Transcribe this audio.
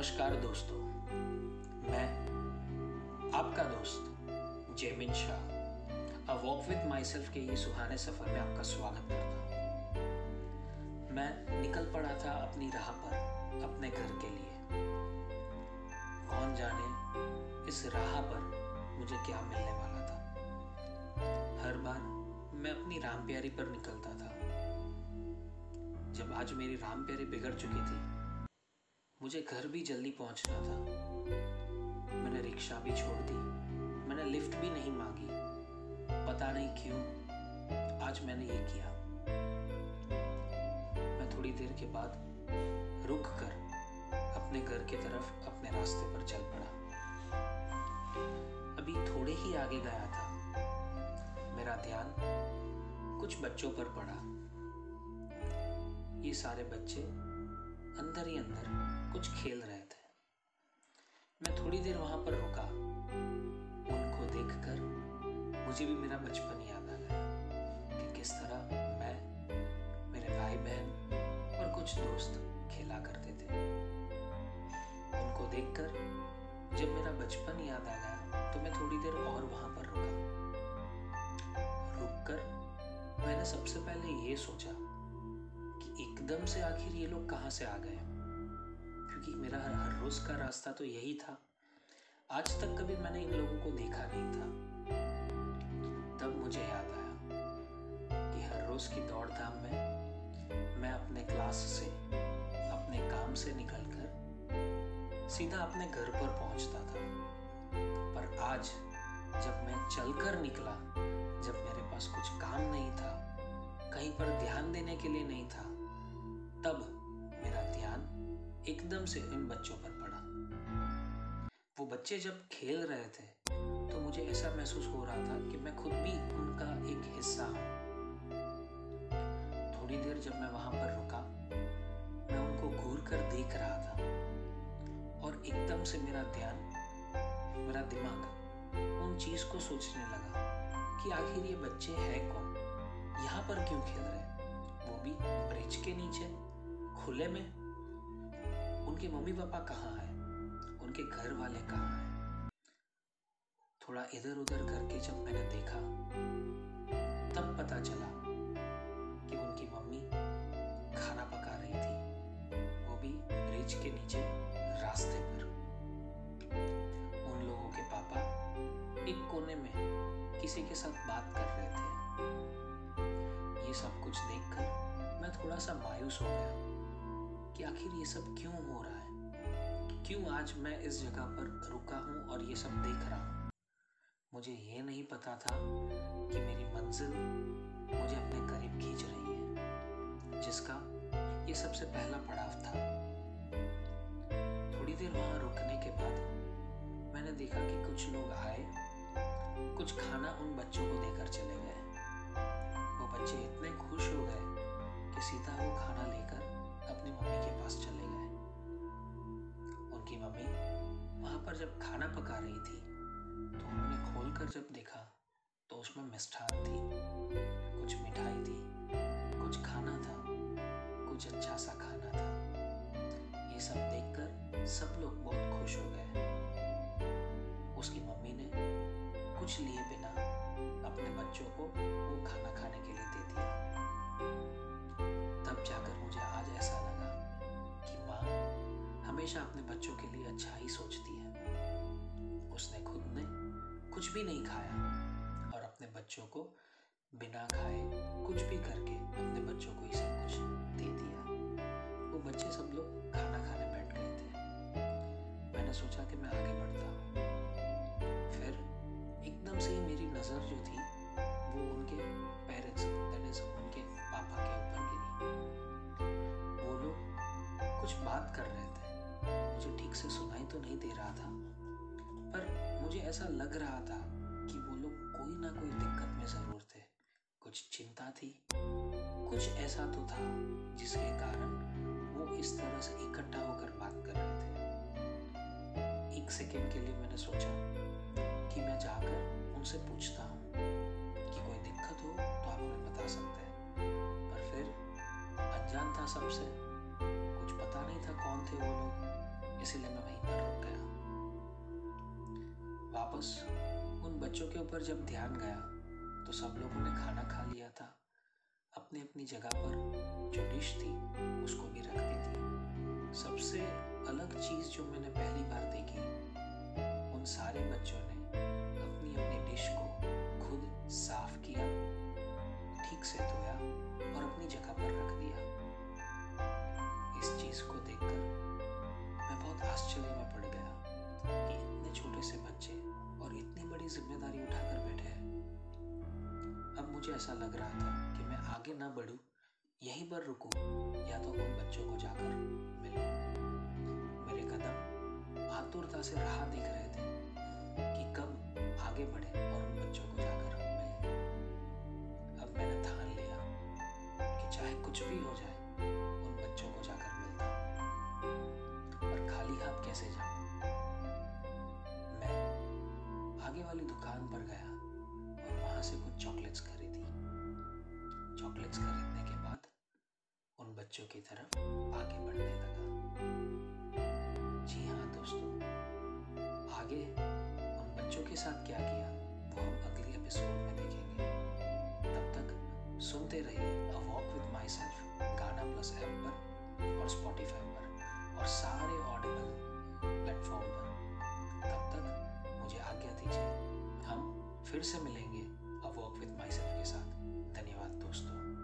नमस्कार दोस्तों, मैं आपका दोस्त Jemin Shah a walk with my self के ये सुहाने सफ़र में आपका स्वागत करता हूँ। मैं निकल पड़ा था अपनी राह पर, अपने घर के लिए। कौन जाने इस राह पर मुझे क्या मिलने वाला था। हर बार मैं अपनी राम प्यारी पर निकलता था। जब आज मेरी राम प्यारी बिगड़ चुकी थी मुझे घर भी जल्दी पहुँचना था। मैंने रिक्शा भी छोड़ दी। मैंने लिफ्ट भी नहीं मांगी। पता नहीं क्यों, आज मैंने ये किया। मैं थोड़ी देर के बाद रुक कर अपने घर की तरफ़ अपने रास्ते पर चल पड़ा। अभी थोड़े ही आगे गया था। मेरा ध्यान कुछ बच्चों पर पड़ा। ये सारे बच्चे अंदर ही अंदर कुछ खेल रहे थे। मैं थोड़ी देर वहाँ पर रुका। उनको देखकर मुझे भी मेरा बचपन याद आ गया कि किस तरह मैं, मेरे भाई बहन और कुछ दोस्त खेला करते थे। उनको देखकर जब मेरा बचपन याद आ गया तो मैं थोड़ी देर और वहाँ पर रुका। रुक कर मैंने सबसे पहले ये सोचा एकदम से आखिर ये लोग कहाँ से आ गए? क्योंकि मेरा हर हर रोज का रास्ता तो यही था। आज तक कभी मैंने इन लोगों को देखा नहीं था। तब मुझे याद आया कि हर रोज की दौड़ धाम में मैं अपने क्लास से, अपने काम से निकलकर सीधा अपने घर पर पहुँचता था। पर आज जब मैं चलकर निकला, जब मेरे पास कुछ काम नहीं था, कहीं पर ध्यान देने के लिए नहीं था तब मेरा ध्यान एकदम से इन बच्चों पर पड़ा। वो बच्चे जब खेल रहे थे तो मुझे ऐसा महसूस हो रहा था कि मैं खुद भी उनका एक हिस्सा हूँ। थोड़ी देर जब मैं वहाँ पर रुका, मैं उनको घूर कर देख रहा था और एकदम से मेरा ध्यान, मेरा दिमाग उन चीज़ को सोचने लगा कि आखिर ये बच्चे हैं कौन? यहाँ पर क्यों खेल रहे वो भी ब्रिज के नीचे। खुले में? उनके मम्मी पापा कहाँ हैं? उनके घर वाले कहाँ हैं? थोड़ा इधर उधर करके जब मैंने देखा, तब पता चला कि उनकी मम्मी खाना पका रही थी। वो भी ब्रिज के नीचे रास्ते पर। उन लोगों के पापा एक कोने में किसी के साथ बात कर रहे थे। ये सब कुछ देखकर मैं थोड़ा सा मायूस हो गया। कि आखिर ये सब क्यों हो रहा है? क्यों आज मैं इस जगह पर रुका हूँ और ये सब देख रहा हूँ? मुझे ये नहीं पता था कि मेरी मंजिल मुझे अपने करीब खींच रही है, जिसका ये सबसे पहला पड़ाव था। थोड़ी देर वहाँ रुकने के बाद मैंने देखा कि कुछ लोग आए, कुछ खाना उन बच्चों को देकर चले गए। वो बच्चे इतने खुश हो गए कि सीधा वो खाना लेकर अपनी मम्मी के पास चले गए। उनकी मम्मी वहाँ पर जब खाना पका रही थी तो उन्होंने खोल कर जब देखा तो उसमें मिष्ठान थी, कुछ मिठाई थी, कुछ खाना था, कुछ अच्छा सा खाना था। ये सब देखकर सब लोग बहुत खुश हो गए। उसकी मम्मी ने कुछ लिए बिना अपने बच्चों को हमेशा अपने बच्चों के लिए अच्छा ही सोचती है। उसने खुद ने कुछ भी नहीं खाया और अपने बच्चों को बिना खाए कुछ भी करके अपने बच्चों को ही सब कुछ दे दिया। वो बच्चे सब लोग खाना खाने बैठ गए थे। मैंने सोचा कि मैं आगे बढ़ता। हूँ फिर एकदम से ही मेरी नज़र जो थी मुझे ठीक से सुनाई तो नहीं दे रहा था, पर मुझे ऐसा लग रहा था कि वो लोग कोई ना कोई दिक्कत में ज़रूर थे। कुछ चिंता थी, कुछ ऐसा तो था जिसके कारण वो इस तरह से इकट्ठा होकर बात कर रहे थे। एक सेकेंड के लिए मैंने सोचा कि मैं जाकर उनसे पूछता हूँ कि कोई दिक्कत हो तो आप हमें बता सकते हैं। पर फिर, अनजान था सबसे, कुछ पता नहीं था कौन थे वो लोग। इसीलिए मैं वहीं पर रुक गया। वापस उन बच्चों के ऊपर जब ध्यान गया तो सब लोगों ने खाना खा लिया था। अपनी अपनी जगह पर जो डिश थी, उसको भी रख दी थी। सबसे अलग चीज़ जो मैंने पहली बार देखी, उन सारे बच्चों ने अपनी अपनी डिश को खुद साफ़ किया, ठीक से धोया और अपनी जगह पर छोटे से बच्चे और इतनी बड़ी ज़िम्मेदारी उठाकर बैठे हैं। अब मुझे ऐसा लग रहा था कि मैं आगे ना बढ़ूं, यहीं पर रुकूं, या तो उन बच्चों को जाकर मिलूं। मेरे कदम आतुरता से राह देख रहे थे कि कब आगे बढ़े और उन बच्चों को जाकर मिले। अब मैंने ठान लिया कि चाहे कुछ भी हो जाए वाली दुकान पर गया और वहाँ से कुछ चॉकलेट्स खरीदी। चॉकलेट्स खरीदने के बाद उन बच्चों की तरफ़ आगे बढ़ने लगा। जी हाँ दोस्तों, आगे उन बच्चों के साथ क्या किया, वो हम अगले एपिसोड में देखेंगे। तब तक सुनते रहिए a walk with my self Gaana plus app पर और स्पॉटिफाई पर और साथ cumplirse